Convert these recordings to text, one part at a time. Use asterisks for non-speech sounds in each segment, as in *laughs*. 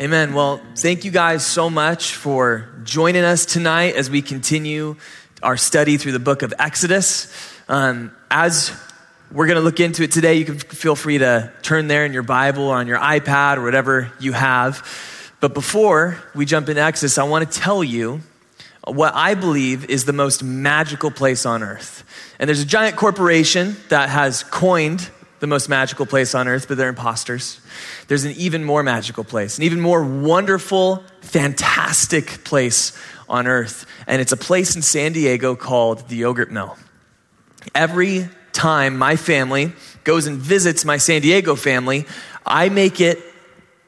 Amen. Well, thank you guys so much for joining us tonight as we continue our study through the book of Exodus. Um, as we're going to look into it today, you can feel free to turn there in your Bible or on your iPad or whatever you have. But before we jump into Exodus, I want to tell you what I believe is the most magical place on earth. And there's a giant corporation that has coined the most magical place on earth, but they're imposters. There's an even more magical place, an even more wonderful, fantastic place on earth. And it's a place in San Diego called the Yogurt Mill. Every time my family goes and visits my San Diego family, I make it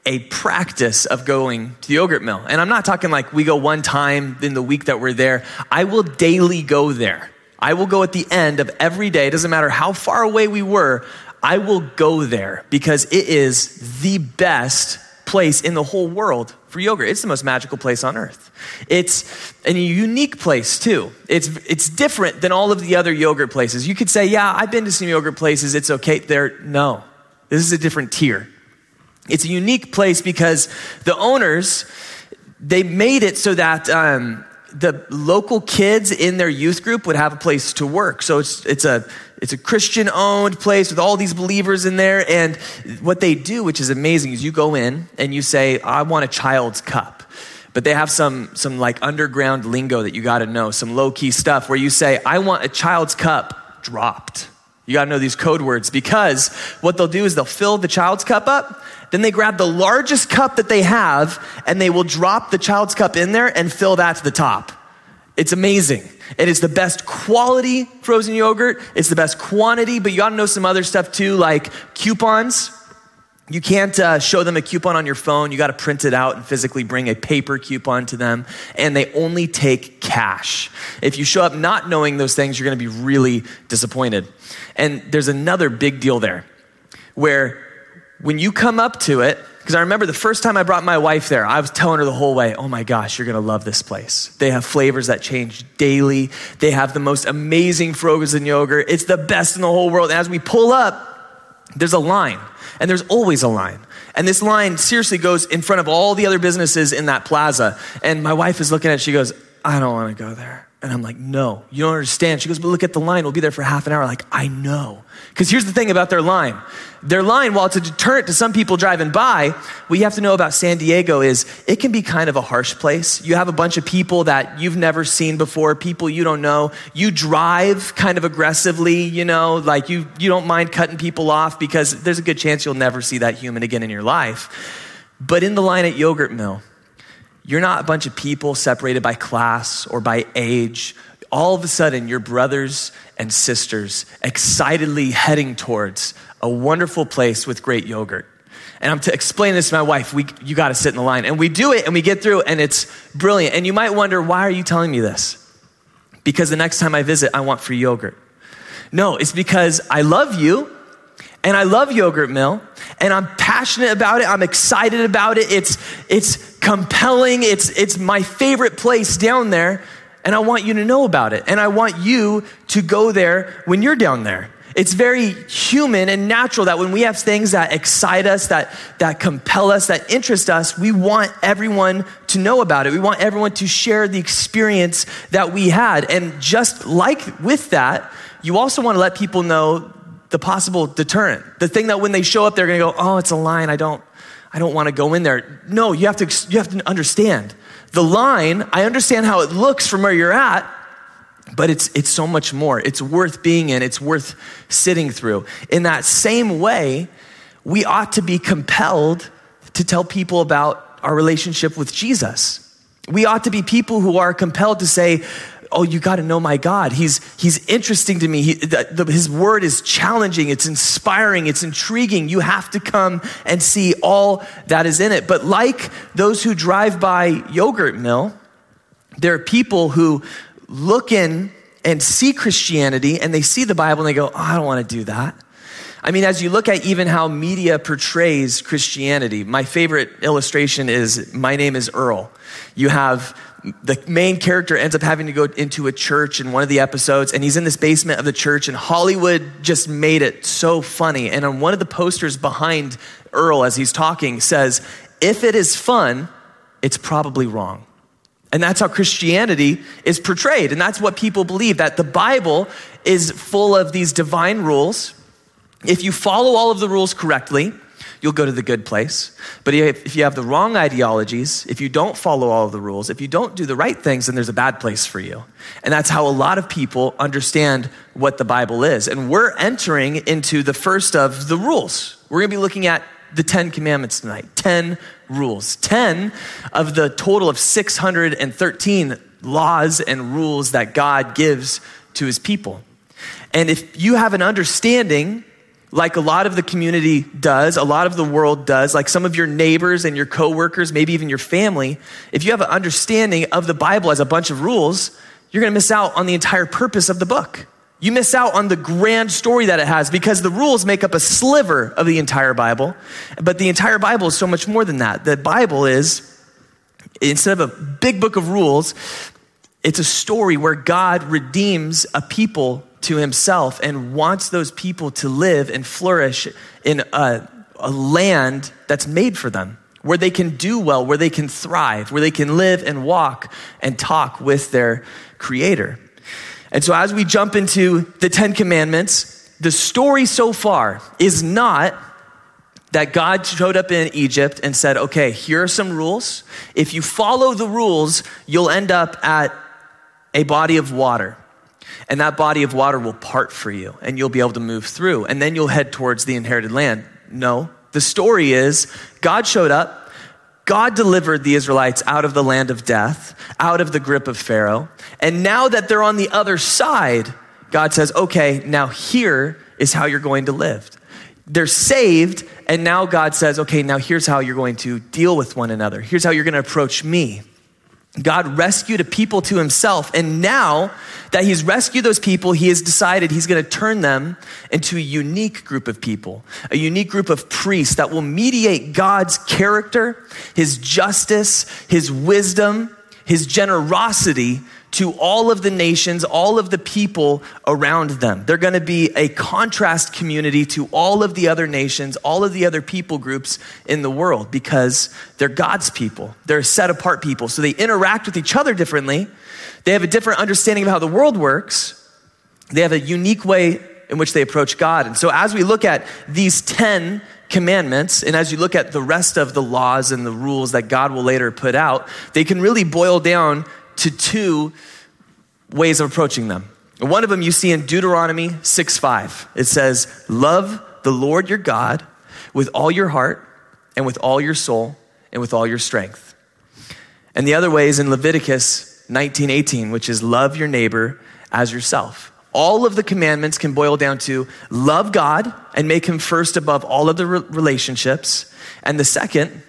a practice of going to the yogurt mill. And I'm not talking like we go one time in the week that we're there. I will daily go there. I will go at the end of every day. It doesn't matter how far away we were. I will go there because it is the best place in the whole world for yogurt. It's the most magical place on earth. It's a unique place too. It's, it's different than all of the other yogurt places. You could say, yeah, I've been to some yogurt places. It's okay there. No, this is a different tier. It's a unique place because the owners, they made it so that um, the local kids in their youth group would have a place to work. So it's, it's a, it's a Christian owned place with all these believers in there. And what they do, which is amazing, is you go in and you say, I want a child's cup. But they have some, some like underground lingo that you got to know, some low key stuff where you say, I want a child's cup dropped. You got to know these code words because what they'll do is they'll fill the child's cup up then they grab the largest cup that they have and they will drop the child's cup in there and fill that to the top. It's amazing. It is the best quality frozen yogurt. It's the best quantity, but you gotta know some other stuff too, like coupons. You can't uh, show them a coupon on your phone. You got to print it out and physically bring a paper coupon to them. And they only take cash. If you show up not knowing those things, you're going to be really disappointed. And there's another big deal there where when you come up to it, because I remember the first time I brought my wife there, I was telling her the whole way, oh my gosh, you're gonna love this place. They have flavors that change daily. They have the most amazing frozen yogurt. It's the best in the whole world. And as we pull up, there's a line, and there's always a line. And this line seriously goes in front of all the other businesses in that plaza. And my wife is looking at it, she goes, I don't wanna go there. And I'm like, no, you don't understand. She goes, but look at the line. We'll be there for half an hour. Like, I know. Because here's the thing about their line. Their line, while it's a deterrent to some people driving by, what you have to know about San Diego is it can be kind of a harsh place. You have a bunch of people that you've never seen before, people you don't know. You drive kind of aggressively, you know, like you, you don't mind cutting people off because there's a good chance you'll never see that human again in your life. But in the line at Yogurt Mill, you're not a bunch of people separated by class or by age. All of a sudden, you're brothers and sisters excitedly heading towards a wonderful place with great yogurt. And I'm to explain this to my wife. We, you got to sit in the line. And we do it and we get through and it's brilliant. And you might wonder, why are you telling me this? Because the next time I visit, I want free yogurt. No, it's because I love you and I love Yogurt Mill and I'm passionate about it. I'm excited about it. It's, it's compelling. It's, it's my favorite place down there. And I want you to know about it. And I want you to go there when you're down there. It's very human and natural that when we have things that excite us, that, that compel us, that interest us, we want everyone to know about it. We want everyone to share the experience that we had. And just like with that, you also want to let people know the possible deterrent. The thing that when they show up, they're going to go, oh, it's a line. I don't, I don't want to go in there. No, you have to, you have to understand. The line, I understand how it looks from where you're at, but it's, it's so much more. It's worth being in, it's worth sitting through. In that same way, we ought to be compelled to tell people about our relationship with Jesus. We ought to be people who are compelled to say, oh, you got to know my God. He's, he's interesting to me. He, the, the, his word is challenging, it's inspiring, it's intriguing. You have to come and see all that is in it. But like those who drive by Yogurt Mill, there are people who look in and see Christianity and they see the Bible and they go, oh, I don't want to do that. I mean, as you look at even how media portrays Christianity, my favorite illustration is My Name is Earl. You have the main character ends up having to go into a church in one of the episodes, and he's in this basement of the church, and Hollywood just made it so funny. And on one of the posters behind Earl, as he's talking, says, if it is fun, it's probably wrong. And that's how Christianity is portrayed. And that's what people believe that the Bible is full of these divine rules. If you follow all of the rules correctly, you'll go to the good place. But if you have the wrong ideologies, if you don't follow all of the rules, if you don't do the right things, then there's a bad place for you. And that's how a lot of people understand what the Bible is. And we're entering into the first of the rules. We're going to be looking at the 10 commandments tonight 10 rules. 10 of the total of 613 laws and rules that God gives to his people. And if you have an understanding, like a lot of the community does, a lot of the world does, like some of your neighbors and your coworkers, maybe even your family, if you have an understanding of the Bible as a bunch of rules, you're going to miss out on the entire purpose of the book. You miss out on the grand story that it has because the rules make up a sliver of the entire Bible. But the entire Bible is so much more than that. The Bible is, instead of a big book of rules, it's a story where God redeems a people to himself and wants those people to live and flourish in a, a land that's made for them where they can do well, where they can thrive, where they can live and walk and talk with their creator. And so, as we jump into the Ten Commandments, the story so far is not that God showed up in Egypt and said, okay, here are some rules. If you follow the rules, you'll end up at a body of water. And that body of water will part for you and you'll be able to move through. And then you'll head towards the inherited land. No. The story is God showed up, God delivered the Israelites out of the land of death, out of the grip of Pharaoh. And now that they're on the other side, God says, okay, now here is how you're going to live. They're saved, and now God says, okay, now here's how you're going to deal with one another. Here's how you're going to approach me. God rescued a people to himself, and now that he's rescued those people, he has decided he's going to turn them into a unique group of people, a unique group of priests that will mediate God's character, his justice, his wisdom, his generosity to all of the nations, all of the people around them. They're going to be a contrast community to all of the other nations, all of the other people groups in the world because they're God's people. They're a set apart people. So they interact with each other differently. They have a different understanding of how the world works. They have a unique way in which they approach God. And so as we look at these 10 commandments, and as you look at the rest of the laws and the rules that God will later put out, they can really boil down to two ways of approaching them. One of them you see in Deuteronomy 6 5. It says, Love the Lord your God with all your heart and with all your soul and with all your strength. And the other way is in Leviticus 19 18, which is love your neighbor as yourself. All of the commandments can boil down to love God and make him first above all of the relationships. And the second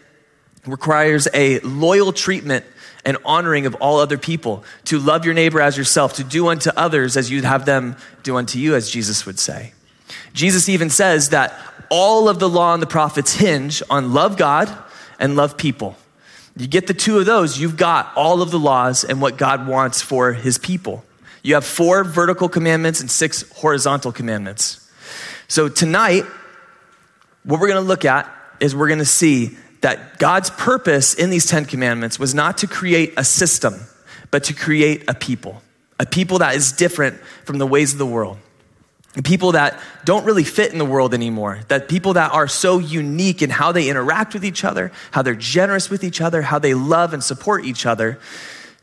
requires a loyal treatment and honoring of all other people, to love your neighbor as yourself, to do unto others as you'd have them do unto you, as Jesus would say. Jesus even says that all of the law and the prophets hinge on love God and love people. You get the two of those, you've got all of the laws and what God wants for his people. You have four vertical commandments and six horizontal commandments. So tonight, what we're going to look at is we're going to see that God's purpose in these Ten Commandments was not to create a system, but to create a people, a people that is different from the ways of the world. People that don't really fit in the world anymore, that people that are so unique in how they interact with each other, how they're generous with each other, how they love and support each other,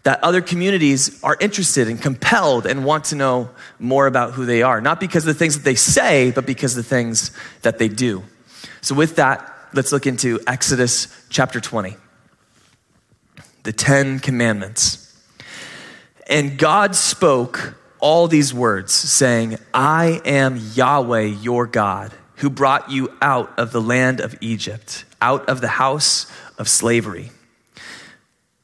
that other communities are interested and compelled and want to know more about who they are. Not because of the things that they say, but because of the things that they do. So, with that, let's look into Exodus chapter 20. The Ten Commandments. And God spoke all these words, saying, I am Yahweh your God, who brought you out of the land of Egypt, out of the house of slavery.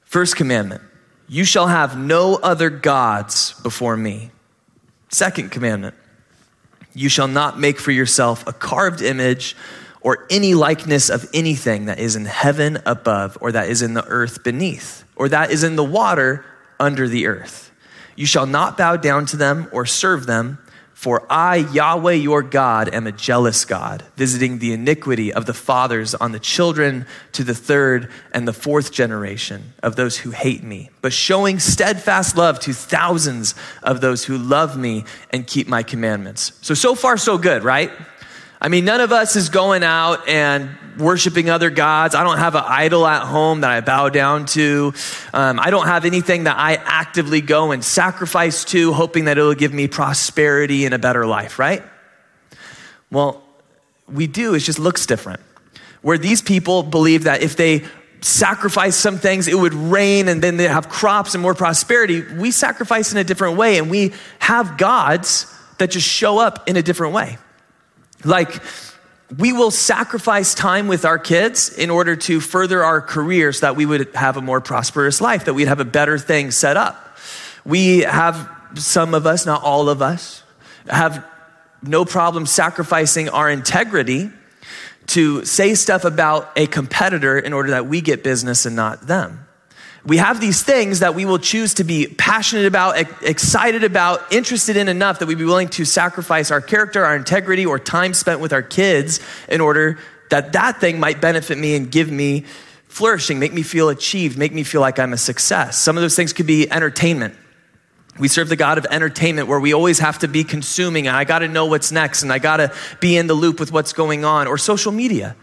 First commandment, you shall have no other gods before me. Second commandment, you shall not make for yourself a carved image or any likeness of anything that is in heaven above, or that is in the earth beneath, or that is in the water under the earth. You shall not bow down to them or serve them, For I, Yahweh your God, am a jealous God, visiting the iniquity of the fathers on the children to the third and the fourth generation of those who hate me, but showing steadfast love to thousands of those who love me and keep my commandments. So, so far, so good, right? I mean, none of us is going out and worshiping other gods. I don't have an idol at home that I bow down to. Um, I don't have anything that I actively go and sacrifice to, hoping that it'll give me prosperity and a better life, right? Well, we do, it just looks different. Where these people believe that if they sacrifice some things, it would rain and then they have crops and more prosperity. We sacrifice in a different way, and we have gods that just show up in a different way. Like, we will sacrifice time with our kids in order to further our careers so that we would have a more prosperous life, that we'd have a better thing set up. We have, some of us, not all of us, have no problem sacrificing our integrity to say stuff about a competitor in order that we get business and not them we have these things that we will choose to be passionate about, excited about, interested in enough that we'd be willing to sacrifice our character, our integrity, or time spent with our kids in order that that thing might benefit me and give me flourishing, make me feel achieved, make me feel like I'm a success. Some of those things could be entertainment. We serve the God of entertainment where we always have to be consuming and I got to know what's next and I got to be in the loop with what's going on. Or social media,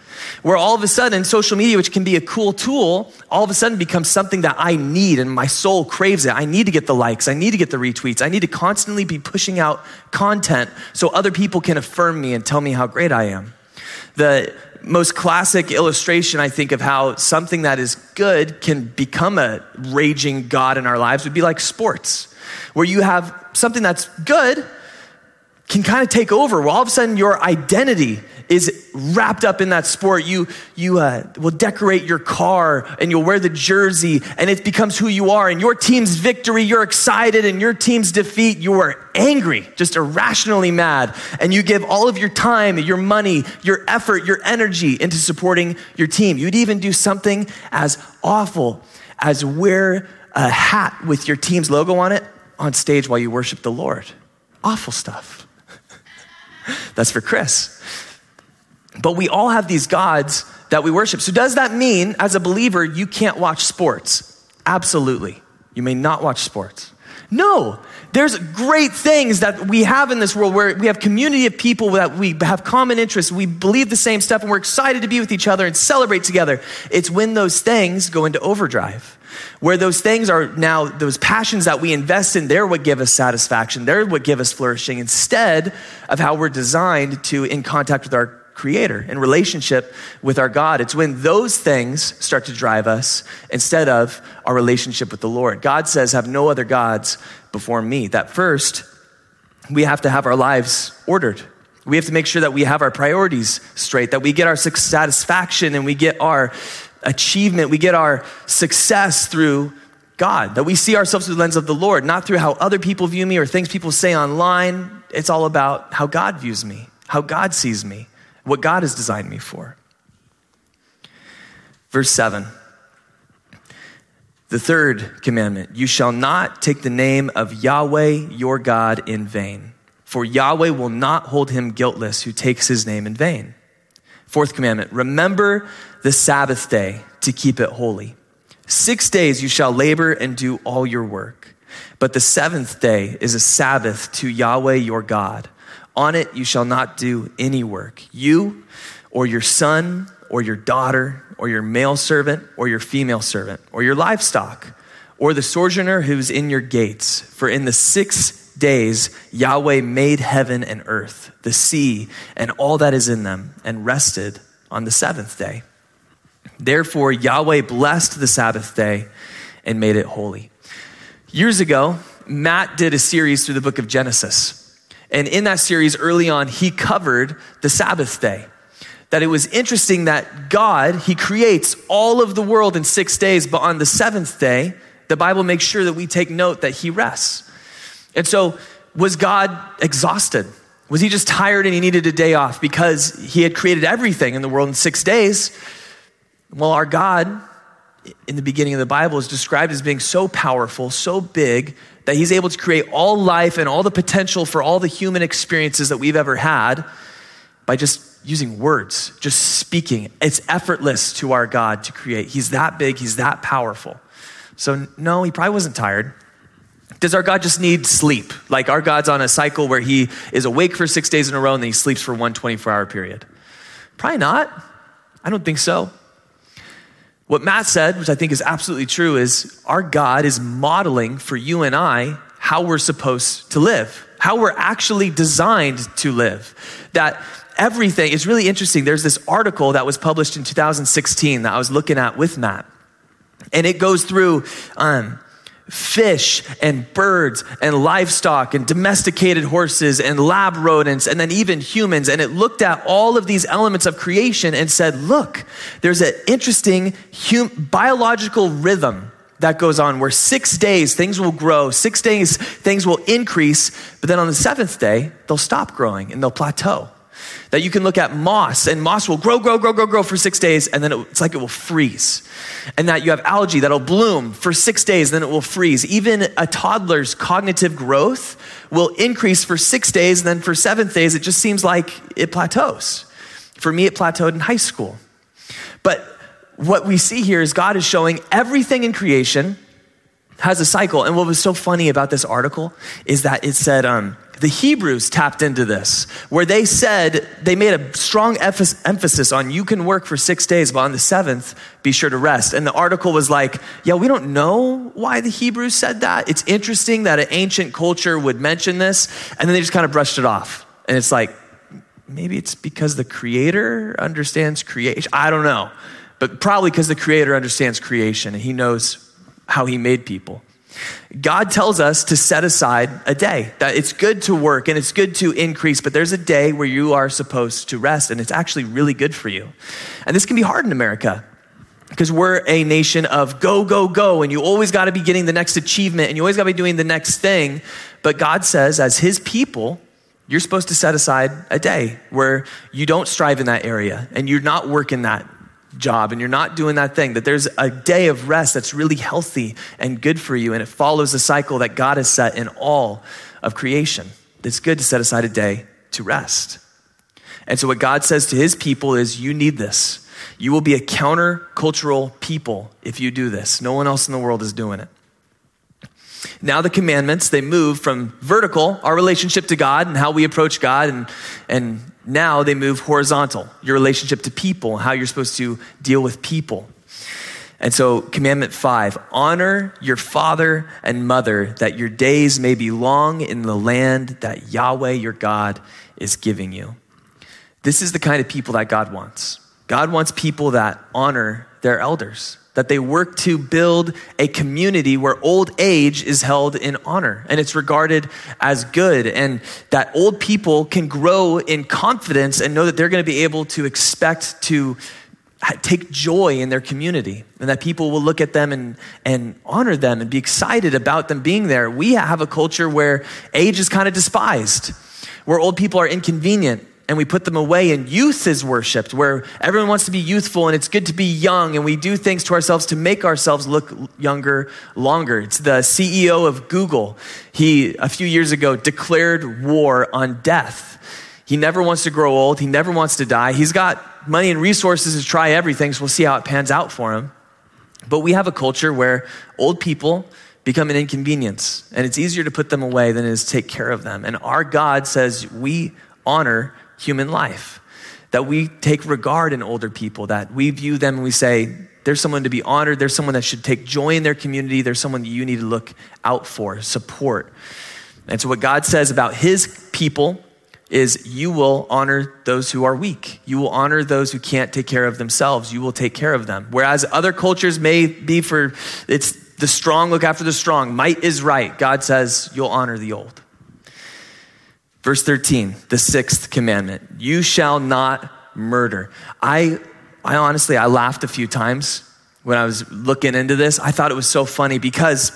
where all of a sudden social media, which can be a cool tool, all of a sudden becomes something that I need and my soul craves it. I need to get the likes. I need to get the retweets. I need to constantly be pushing out content so other people can affirm me and tell me how great I am. The most classic illustration, I think, of how something that is good can become a raging God in our lives would be like sports where you have something that's good can kind of take over. Well, all of a sudden, your identity is wrapped up in that sport. You, you uh, will decorate your car and you'll wear the jersey, and it becomes who you are. And your team's victory, you're excited, and your team's defeat, you are angry, just irrationally mad. And you give all of your time, your money, your effort, your energy into supporting your team. You'd even do something as awful as wear a hat with your team's logo on it on stage while you worship the Lord. Awful stuff. *laughs* That's for Chris. But we all have these gods that we worship. So, does that mean, as a believer, you can't watch sports? Absolutely. You may not watch sports. No, there's great things that we have in this world where we have community of people that we have common interests, we believe the same stuff, and we're excited to be with each other and celebrate together. It's when those things go into overdrive where those things are now, those passions that we invest in, they're what give us satisfaction. They're what give us flourishing instead of how we're designed to in contact with our creator in relationship with our God. It's when those things start to drive us instead of our relationship with the Lord. God says, have no other gods before me. That first, we have to have our lives ordered. We have to make sure that we have our priorities straight, that we get our satisfaction and we get our achievement, we get our success through God, that we see ourselves through the lens of the Lord, not through how other people view me or things people say online. It's all about how God views me, how God sees me, what God has designed me for. Verse 7. The third commandment you shall not take the name of Yahweh your God in vain, for Yahweh will not hold him guiltless who takes his name in vain. Fourth commandment remember the Sabbath day to keep it holy. Six days you shall labor and do all your work. But the seventh day is a Sabbath to Yahweh your God. On it you shall not do any work, you or your son or your daughter or your male servant or your female servant or your livestock or the sojourner who's in your gates. For in the six days Yahweh made heaven and earth, the sea, and all that is in them, and rested on the seventh day. Therefore, Yahweh blessed the Sabbath day and made it holy. Years ago, Matt did a series through the book of Genesis. And in that series, early on, he covered the Sabbath day. That it was interesting that God, he creates all of the world in six days, but on the seventh day, the Bible makes sure that we take note that he rests. And so, was God exhausted? Was he just tired and he needed a day off because he had created everything in the world in six days? Well, our God in the beginning of the Bible is described as being so powerful, so big, that he's able to create all life and all the potential for all the human experiences that we've ever had by just using words, just speaking. It's effortless to our God to create. He's that big, he's that powerful. So, no, he probably wasn't tired. Does our God just need sleep? Like our God's on a cycle where he is awake for six days in a row and then he sleeps for one 24 hour period? Probably not. I don't think so. What Matt said, which I think is absolutely true, is our God is modeling for you and I how we're supposed to live, how we're actually designed to live. That everything is really interesting. There's this article that was published in 2016 that I was looking at with Matt, and it goes through um, fish and birds and livestock and domesticated horses and lab rodents and then even humans. And it looked at all of these elements of creation and said, look, there's an interesting hum- biological rhythm that goes on where six days things will grow, six days things will increase, but then on the seventh day, they'll stop growing and they'll plateau. That you can look at moss, and moss will grow, grow, grow, grow, grow for six days, and then it's like it will freeze. And that you have algae that'll bloom for six days, then it will freeze. Even a toddler's cognitive growth will increase for six days, and then for seventh days, it just seems like it plateaus. For me, it plateaued in high school. But what we see here is God is showing everything in creation has a cycle. And what was so funny about this article is that it said, um, the Hebrews tapped into this, where they said, they made a strong emphasis on you can work for six days, but on the seventh, be sure to rest. And the article was like, yeah, we don't know why the Hebrews said that. It's interesting that an ancient culture would mention this. And then they just kind of brushed it off. And it's like, maybe it's because the creator understands creation. I don't know. But probably because the creator understands creation and he knows how he made people. God tells us to set aside a day, that it's good to work and it's good to increase, but there's a day where you are supposed to rest, and it's actually really good for you. And this can be hard in America because we're a nation of go, go, go, and you always got to be getting the next achievement and you always got to be doing the next thing. But God says, as His people, you're supposed to set aside a day where you don't strive in that area and you're not working that job and you're not doing that thing, that there's a day of rest that's really healthy and good for you, and it follows the cycle that God has set in all of creation. It's good to set aside a day to rest. And so, what God says to his people is, You need this. You will be a countercultural people if you do this. No one else in the world is doing it. Now, the commandments, they move from vertical, our relationship to God and how we approach God and, and now they move horizontal, your relationship to people, how you're supposed to deal with people. And so, commandment five honor your father and mother, that your days may be long in the land that Yahweh your God is giving you. This is the kind of people that God wants. God wants people that honor their elders that they work to build a community where old age is held in honor and it's regarded as good, and that old people can grow in confidence and know that they're going to be able to expect to take joy in their community and that people will look at them and, and honor them and be excited about them being there. We have a culture where age is kind of despised, where old people are inconvenient and we put them away and youth is worshiped where everyone wants to be youthful and it's good to be young and we do things to ourselves to make ourselves look younger longer. It's the ceo of google. He a few years ago declared war on death. He never wants to grow old. He never wants to die. He's got money and resources to try everything so we'll see how it pans out for him. But we have a culture where old people become an inconvenience and it's easier to put them away than it is to take care of them. And our god says we honor human life. That we take regard in older people, that we view them and we say, there's someone to be honored, there's someone that should take joy in their community, there's someone you need to look out for, support. And so, what God says about his people is you will honor those who are weak. You will honor those who can't take care of themselves. You will take care of them. Whereas other cultures may be for it's the strong look after the strong. Might is right. God says you'll honor the old. Verse 13, the sixth commandment you shall not murder. I, I honestly, I laughed a few times when I was looking into this. I thought it was so funny because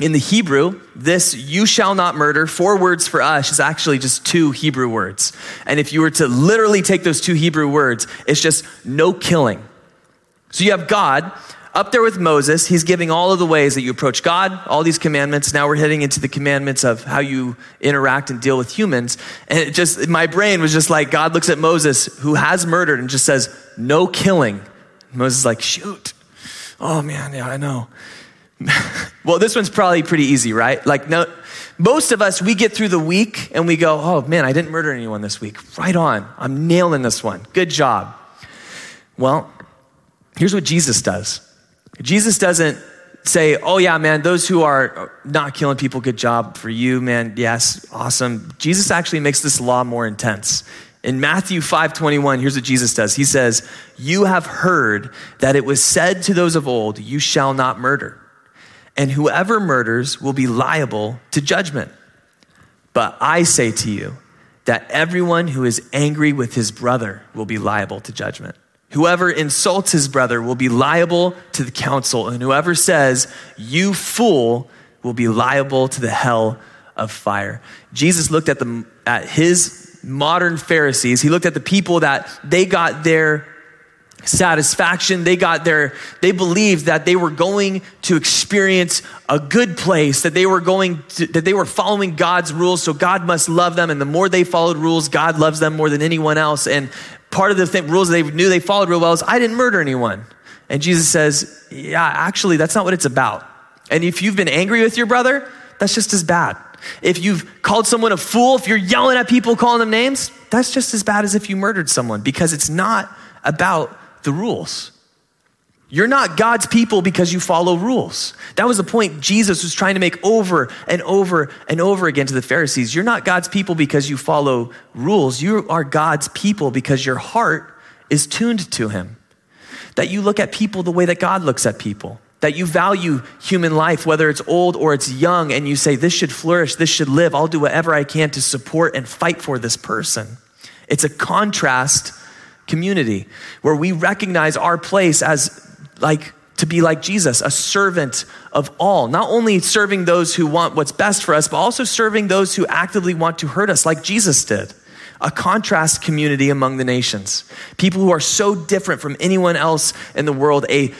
in the Hebrew, this you shall not murder, four words for us, is actually just two Hebrew words. And if you were to literally take those two Hebrew words, it's just no killing. So you have God up there with Moses, he's giving all of the ways that you approach God, all these commandments. Now we're heading into the commandments of how you interact and deal with humans. And it just, my brain was just like, God looks at Moses, who has murdered, and just says, no killing. Moses is like, shoot. Oh man, yeah, I know. *laughs* well, this one's probably pretty easy, right? Like, no, most of us, we get through the week and we go, oh man, I didn't murder anyone this week. Right on. I'm nailing this one. Good job. Well, here's what Jesus does Jesus doesn't say, oh yeah, man, those who are not killing people, good job for you, man. Yes, awesome. Jesus actually makes this law more intense. In Matthew 5:21, here's what Jesus does. He says, "You have heard that it was said to those of old, you shall not murder." and whoever murders will be liable to judgment. But I say to you that everyone who is angry with his brother will be liable to judgment. Whoever insults his brother will be liable to the council, and whoever says, You fool, will be liable to the hell of fire. Jesus looked at, the, at his modern Pharisees. He looked at the people that they got their satisfaction. They got their, they believed that they were going to experience a good place, that they were going to, that they were following God's rules. So God must love them. And the more they followed rules, God loves them more than anyone else. And part of the thing, rules they knew they followed real well is I didn't murder anyone. And Jesus says, yeah, actually, that's not what it's about. And if you've been angry with your brother, that's just as bad. If you've called someone a fool, if you're yelling at people, calling them names, that's just as bad as if you murdered someone because it's not about the rules. You're not God's people because you follow rules. That was the point Jesus was trying to make over and over and over again to the Pharisees. You're not God's people because you follow rules. You are God's people because your heart is tuned to Him. That you look at people the way that God looks at people. That you value human life, whether it's old or it's young, and you say, This should flourish, this should live. I'll do whatever I can to support and fight for this person. It's a contrast community where we recognize our place as like to be like Jesus, a servant of all, not only serving those who want what's best for us, but also serving those who actively want to hurt us, like Jesus did. A contrast community among the nations. People who are so different from anyone else in the world, a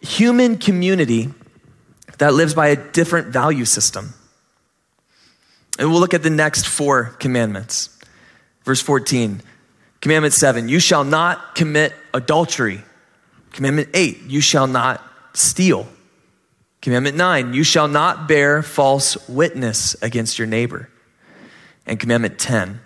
human community that lives by a different value system. And we'll look at the next four commandments. Verse 14 Commandment seven, you shall not commit adultery. Commandment eight, you shall not steal. Commandment nine, you shall not bear false witness against your neighbor. And commandment 10,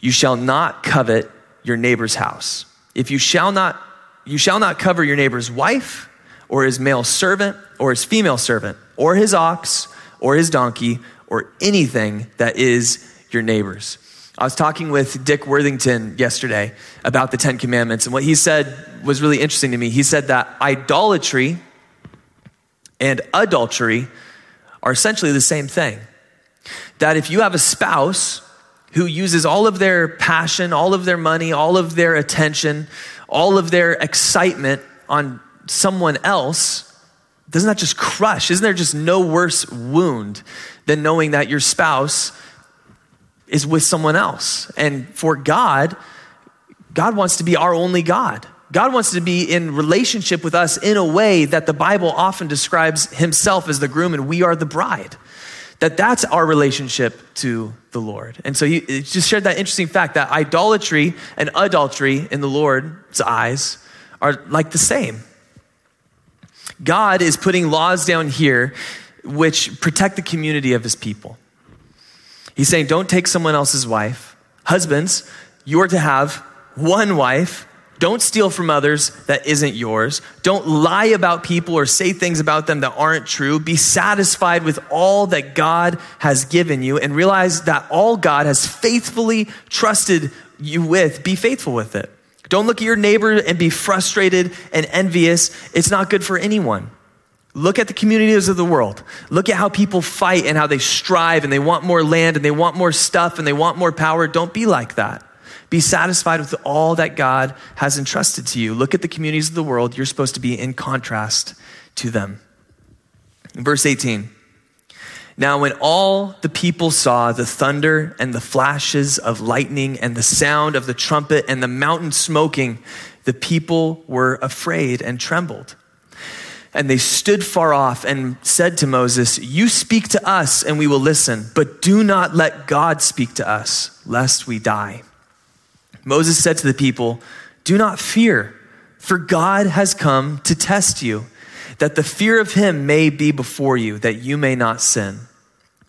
you shall not covet your neighbor's house. If you shall not, you shall not cover your neighbor's wife or his male servant or his female servant or his ox or his donkey or anything that is your neighbor's. I was talking with Dick Worthington yesterday about the Ten Commandments, and what he said was really interesting to me. He said that idolatry and adultery are essentially the same thing. That if you have a spouse who uses all of their passion, all of their money, all of their attention, all of their excitement on someone else, doesn't that just crush? Isn't there just no worse wound than knowing that your spouse is with someone else. And for God, God wants to be our only God. God wants to be in relationship with us in a way that the Bible often describes himself as the groom and we are the bride. That that's our relationship to the Lord. And so he just shared that interesting fact that idolatry and adultery in the Lord's eyes are like the same. God is putting laws down here which protect the community of his people. He's saying, don't take someone else's wife. Husbands, you are to have one wife. Don't steal from others that isn't yours. Don't lie about people or say things about them that aren't true. Be satisfied with all that God has given you and realize that all God has faithfully trusted you with, be faithful with it. Don't look at your neighbor and be frustrated and envious. It's not good for anyone. Look at the communities of the world. Look at how people fight and how they strive and they want more land and they want more stuff and they want more power. Don't be like that. Be satisfied with all that God has entrusted to you. Look at the communities of the world. You're supposed to be in contrast to them. Verse 18. Now, when all the people saw the thunder and the flashes of lightning and the sound of the trumpet and the mountain smoking, the people were afraid and trembled. And they stood far off and said to Moses, You speak to us and we will listen, but do not let God speak to us, lest we die. Moses said to the people, Do not fear, for God has come to test you, that the fear of him may be before you, that you may not sin.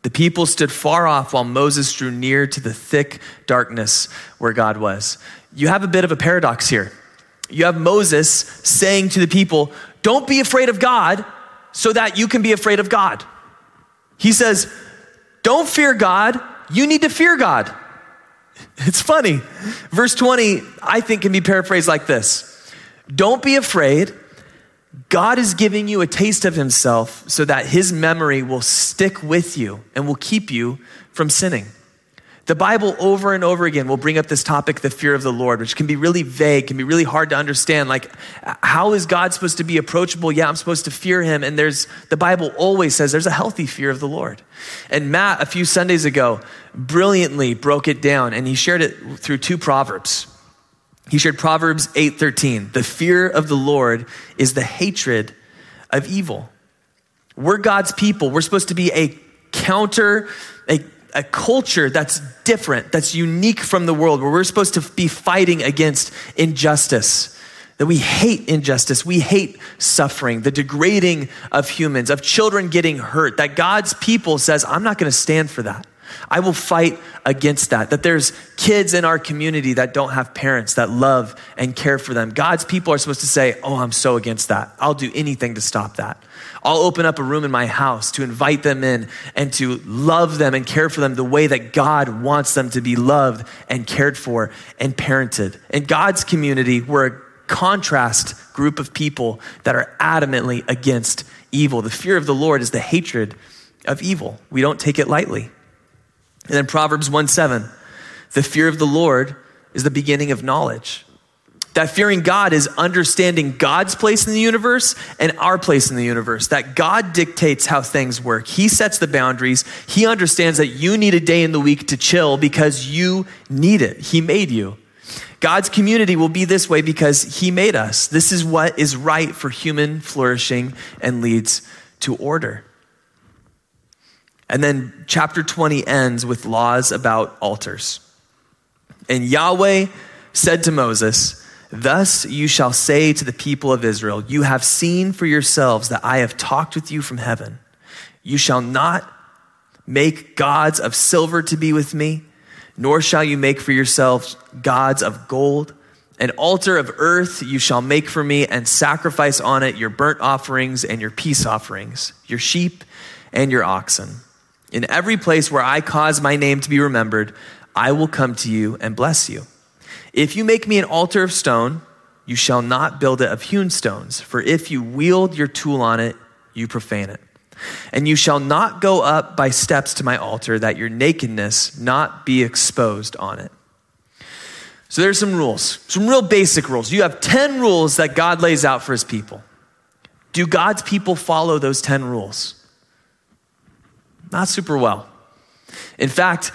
The people stood far off while Moses drew near to the thick darkness where God was. You have a bit of a paradox here. You have Moses saying to the people, Don't be afraid of God so that you can be afraid of God. He says, Don't fear God, you need to fear God. It's funny. Verse 20, I think, can be paraphrased like this Don't be afraid. God is giving you a taste of Himself so that His memory will stick with you and will keep you from sinning. The Bible over and over again will bring up this topic, the fear of the Lord, which can be really vague, can be really hard to understand. Like, how is God supposed to be approachable? Yeah, I'm supposed to fear him. And there's, the Bible always says there's a healthy fear of the Lord. And Matt, a few Sundays ago, brilliantly broke it down and he shared it through two Proverbs. He shared Proverbs 8:13. The fear of the Lord is the hatred of evil. We're God's people. We're supposed to be a counter, a a culture that's different, that's unique from the world, where we're supposed to be fighting against injustice. That we hate injustice, we hate suffering, the degrading of humans, of children getting hurt. That God's people says, I'm not going to stand for that. I will fight against that. That there's kids in our community that don't have parents that love and care for them. God's people are supposed to say, Oh, I'm so against that. I'll do anything to stop that. I'll open up a room in my house to invite them in and to love them and care for them the way that God wants them to be loved and cared for and parented. In God's community, we're a contrast group of people that are adamantly against evil. The fear of the Lord is the hatred of evil. We don't take it lightly. And then Proverbs 1 7, the fear of the Lord is the beginning of knowledge. That fearing God is understanding God's place in the universe and our place in the universe. That God dictates how things work. He sets the boundaries. He understands that you need a day in the week to chill because you need it. He made you. God's community will be this way because He made us. This is what is right for human flourishing and leads to order. And then chapter 20 ends with laws about altars. And Yahweh said to Moses, Thus you shall say to the people of Israel, You have seen for yourselves that I have talked with you from heaven. You shall not make gods of silver to be with me, nor shall you make for yourselves gods of gold. An altar of earth you shall make for me and sacrifice on it your burnt offerings and your peace offerings, your sheep and your oxen. In every place where I cause my name to be remembered, I will come to you and bless you. If you make me an altar of stone, you shall not build it of hewn stones, for if you wield your tool on it, you profane it. And you shall not go up by steps to my altar, that your nakedness not be exposed on it. So there's some rules, some real basic rules. You have 10 rules that God lays out for his people. Do God's people follow those 10 rules? Not super well. In fact,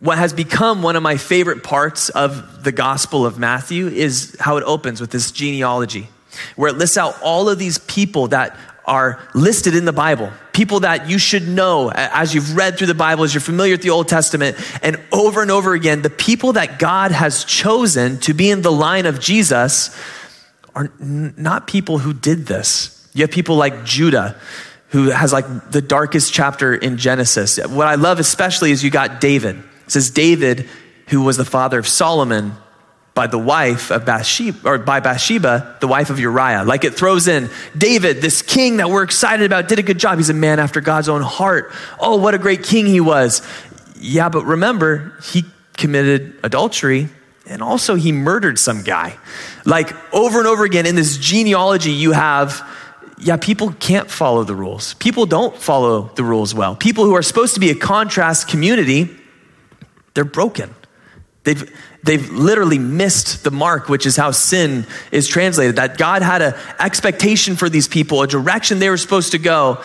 what has become one of my favorite parts of the Gospel of Matthew is how it opens with this genealogy, where it lists out all of these people that are listed in the Bible, people that you should know as you've read through the Bible, as you're familiar with the Old Testament, and over and over again, the people that God has chosen to be in the line of Jesus are not people who did this. You have people like Judah, who has like the darkest chapter in Genesis. What I love especially is you got David. It says David, who was the father of Solomon, by the wife of Bathsheba, or by Bathsheba, the wife of Uriah. Like it throws in David, this king that we're excited about, did a good job. He's a man after God's own heart. Oh, what a great king he was. Yeah, but remember, he committed adultery and also he murdered some guy. Like over and over again in this genealogy, you have yeah, people can't follow the rules. People don't follow the rules well. People who are supposed to be a contrast community they're broken. They've, they've literally missed the mark, which is how sin is translated. That God had an expectation for these people, a direction they were supposed to go,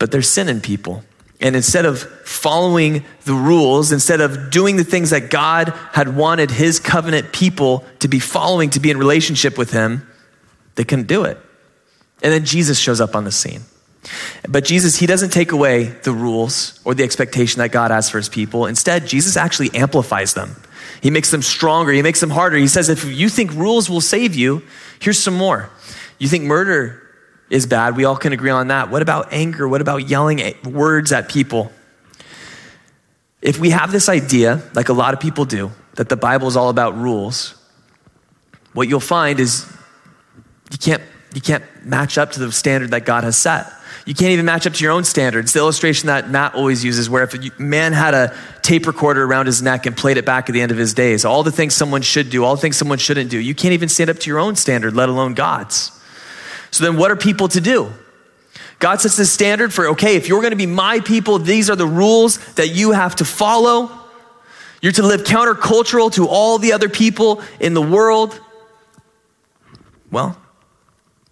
but they're sinning people. And instead of following the rules, instead of doing the things that God had wanted his covenant people to be following to be in relationship with him, they couldn't do it. And then Jesus shows up on the scene. But Jesus, he doesn't take away the rules or the expectation that God has for his people. Instead, Jesus actually amplifies them. He makes them stronger, he makes them harder. He says, if you think rules will save you, here's some more. You think murder is bad, we all can agree on that. What about anger? What about yelling words at people? If we have this idea, like a lot of people do, that the Bible is all about rules, what you'll find is you can't, you can't match up to the standard that God has set. You can't even match up to your own standards. The illustration that Matt always uses, where if a man had a tape recorder around his neck and played it back at the end of his days, all the things someone should do, all the things someone shouldn't do, you can't even stand up to your own standard, let alone God's. So then, what are people to do? God sets the standard for, okay, if you're going to be my people, these are the rules that you have to follow. You're to live countercultural to all the other people in the world. Well,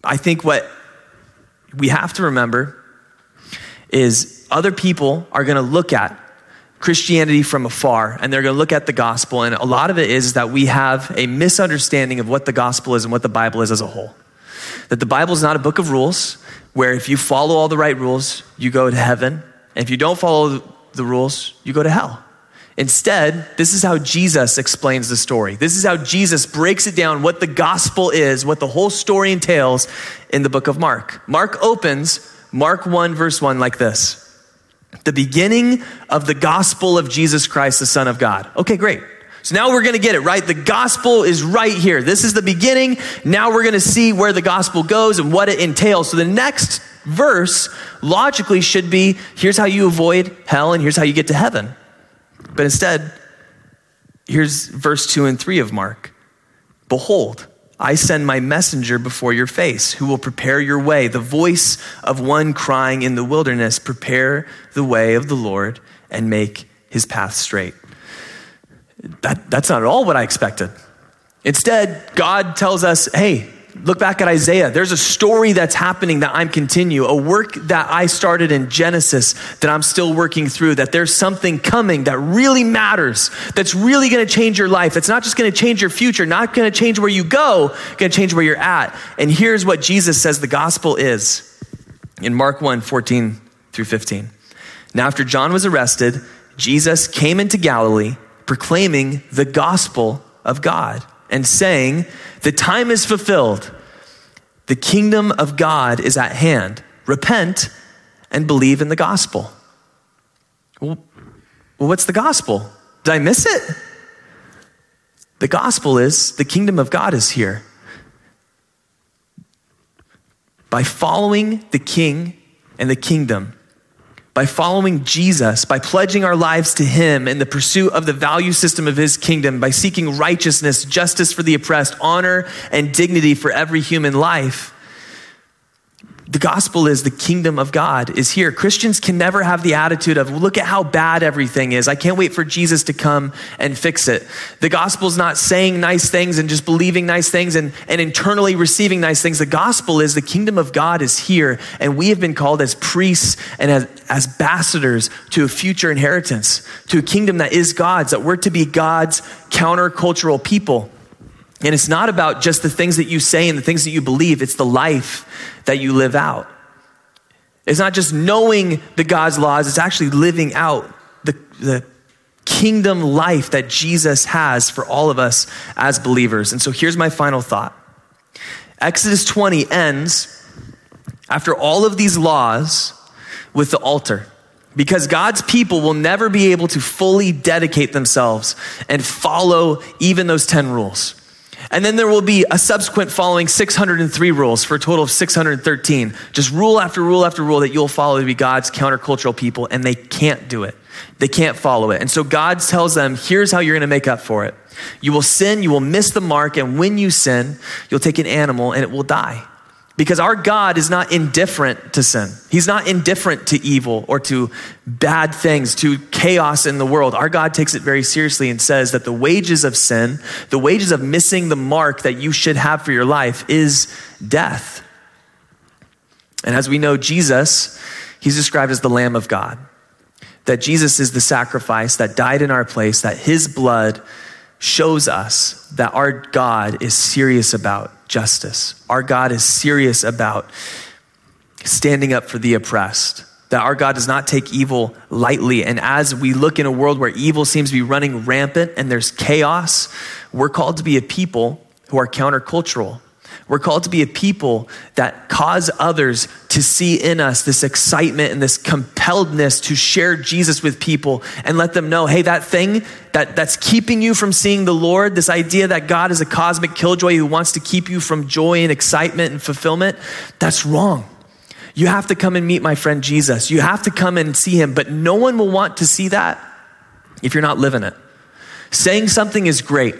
I think what we have to remember is other people are going to look at Christianity from afar and they're going to look at the gospel. And a lot of it is that we have a misunderstanding of what the gospel is and what the Bible is as a whole. That the Bible is not a book of rules where if you follow all the right rules, you go to heaven. And if you don't follow the rules, you go to hell. Instead, this is how Jesus explains the story. This is how Jesus breaks it down what the gospel is, what the whole story entails in the book of Mark. Mark opens Mark 1, verse 1 like this The beginning of the gospel of Jesus Christ, the Son of God. Okay, great. So now we're going to get it, right? The gospel is right here. This is the beginning. Now we're going to see where the gospel goes and what it entails. So the next verse logically should be here's how you avoid hell and here's how you get to heaven. But instead, here's verse 2 and 3 of Mark Behold, I send my messenger before your face, who will prepare your way. The voice of one crying in the wilderness, prepare the way of the Lord and make his path straight. That, that's not at all what I expected. Instead, God tells us, hey, Look back at Isaiah. There's a story that's happening that I'm continue, a work that I started in Genesis that I'm still working through, that there's something coming that really matters, that's really going to change your life. It's not just going to change your future, not going to change where you go, going to change where you're at. And here's what Jesus says the gospel is in Mark 1 14 through 15. Now, after John was arrested, Jesus came into Galilee proclaiming the gospel of God and saying, The time is fulfilled. The kingdom of God is at hand. Repent and believe in the gospel. Well, what's the gospel? Did I miss it? The gospel is the kingdom of God is here. By following the king and the kingdom, by following Jesus, by pledging our lives to Him in the pursuit of the value system of His kingdom, by seeking righteousness, justice for the oppressed, honor, and dignity for every human life, the gospel is the kingdom of God is here. Christians can never have the attitude of, look at how bad everything is. I can't wait for Jesus to come and fix it. The gospel is not saying nice things and just believing nice things and, and internally receiving nice things. The gospel is the kingdom of God is here, and we have been called as priests and as, as ambassadors to a future inheritance, to a kingdom that is God's, that we're to be God's countercultural people. And it's not about just the things that you say and the things that you believe, it's the life that you live out. It's not just knowing the God's laws, it's actually living out the, the kingdom life that Jesus has for all of us as believers. And so here's my final thought Exodus 20 ends after all of these laws with the altar because God's people will never be able to fully dedicate themselves and follow even those 10 rules. And then there will be a subsequent following 603 rules for a total of 613. Just rule after rule after rule that you'll follow to be God's countercultural people, and they can't do it. They can't follow it. And so God tells them, here's how you're going to make up for it. You will sin, you will miss the mark, and when you sin, you'll take an animal and it will die. Because our God is not indifferent to sin. He's not indifferent to evil or to bad things, to chaos in the world. Our God takes it very seriously and says that the wages of sin, the wages of missing the mark that you should have for your life is death. And as we know, Jesus, he's described as the Lamb of God. That Jesus is the sacrifice that died in our place, that his blood shows us that our God is serious about justice. Our God is serious about standing up for the oppressed. That our God does not take evil lightly. And as we look in a world where evil seems to be running rampant and there's chaos, we're called to be a people who are countercultural we're called to be a people that cause others to see in us this excitement and this compelledness to share Jesus with people and let them know, hey, that thing that, that's keeping you from seeing the Lord, this idea that God is a cosmic killjoy who wants to keep you from joy and excitement and fulfillment, that's wrong. You have to come and meet my friend Jesus. You have to come and see him, but no one will want to see that if you're not living it. Saying something is great.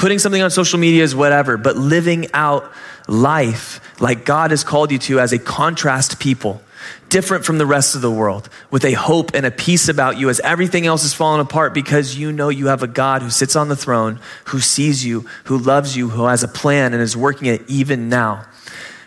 Putting something on social media is whatever, but living out life like God has called you to as a contrast people, different from the rest of the world, with a hope and a peace about you as everything else is falling apart because you know you have a God who sits on the throne, who sees you, who loves you, who has a plan and is working it even now.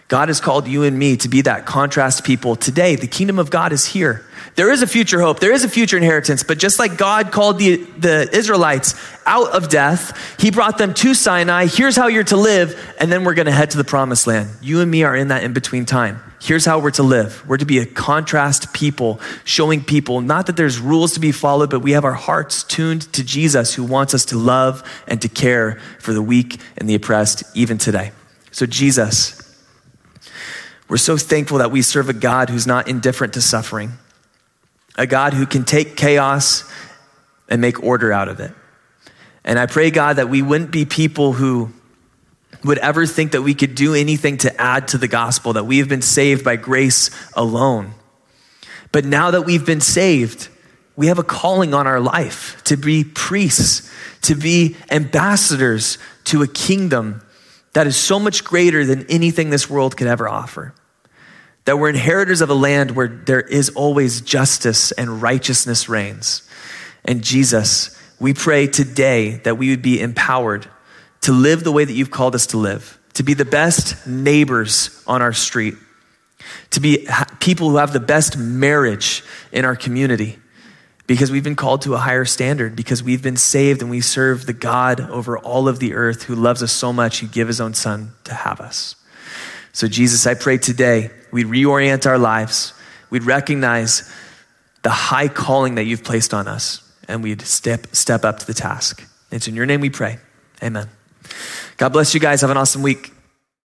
God has called you and me to be that contrast people. Today, the kingdom of God is here. There is a future hope, there is a future inheritance, but just like God called the, the Israelites out of death, He brought them to Sinai. Here's how you're to live, and then we're going to head to the promised land. You and me are in that in between time. Here's how we're to live. We're to be a contrast people, showing people not that there's rules to be followed, but we have our hearts tuned to Jesus who wants us to love and to care for the weak and the oppressed even today. So, Jesus, we're so thankful that we serve a God who's not indifferent to suffering, a God who can take chaos and make order out of it. And I pray, God, that we wouldn't be people who would ever think that we could do anything to add to the gospel, that we have been saved by grace alone. But now that we've been saved, we have a calling on our life to be priests, to be ambassadors to a kingdom that is so much greater than anything this world could ever offer. That we're inheritors of a land where there is always justice and righteousness reigns. And Jesus, we pray today that we would be empowered to live the way that you've called us to live, to be the best neighbors on our street, to be people who have the best marriage in our community, because we've been called to a higher standard, because we've been saved and we serve the God over all of the earth who loves us so much, he gave his own son to have us. So, Jesus, I pray today we'd reorient our lives, we'd recognize the high calling that you've placed on us, and we'd step, step up to the task. It's in your name we pray. Amen. God bless you guys. Have an awesome week.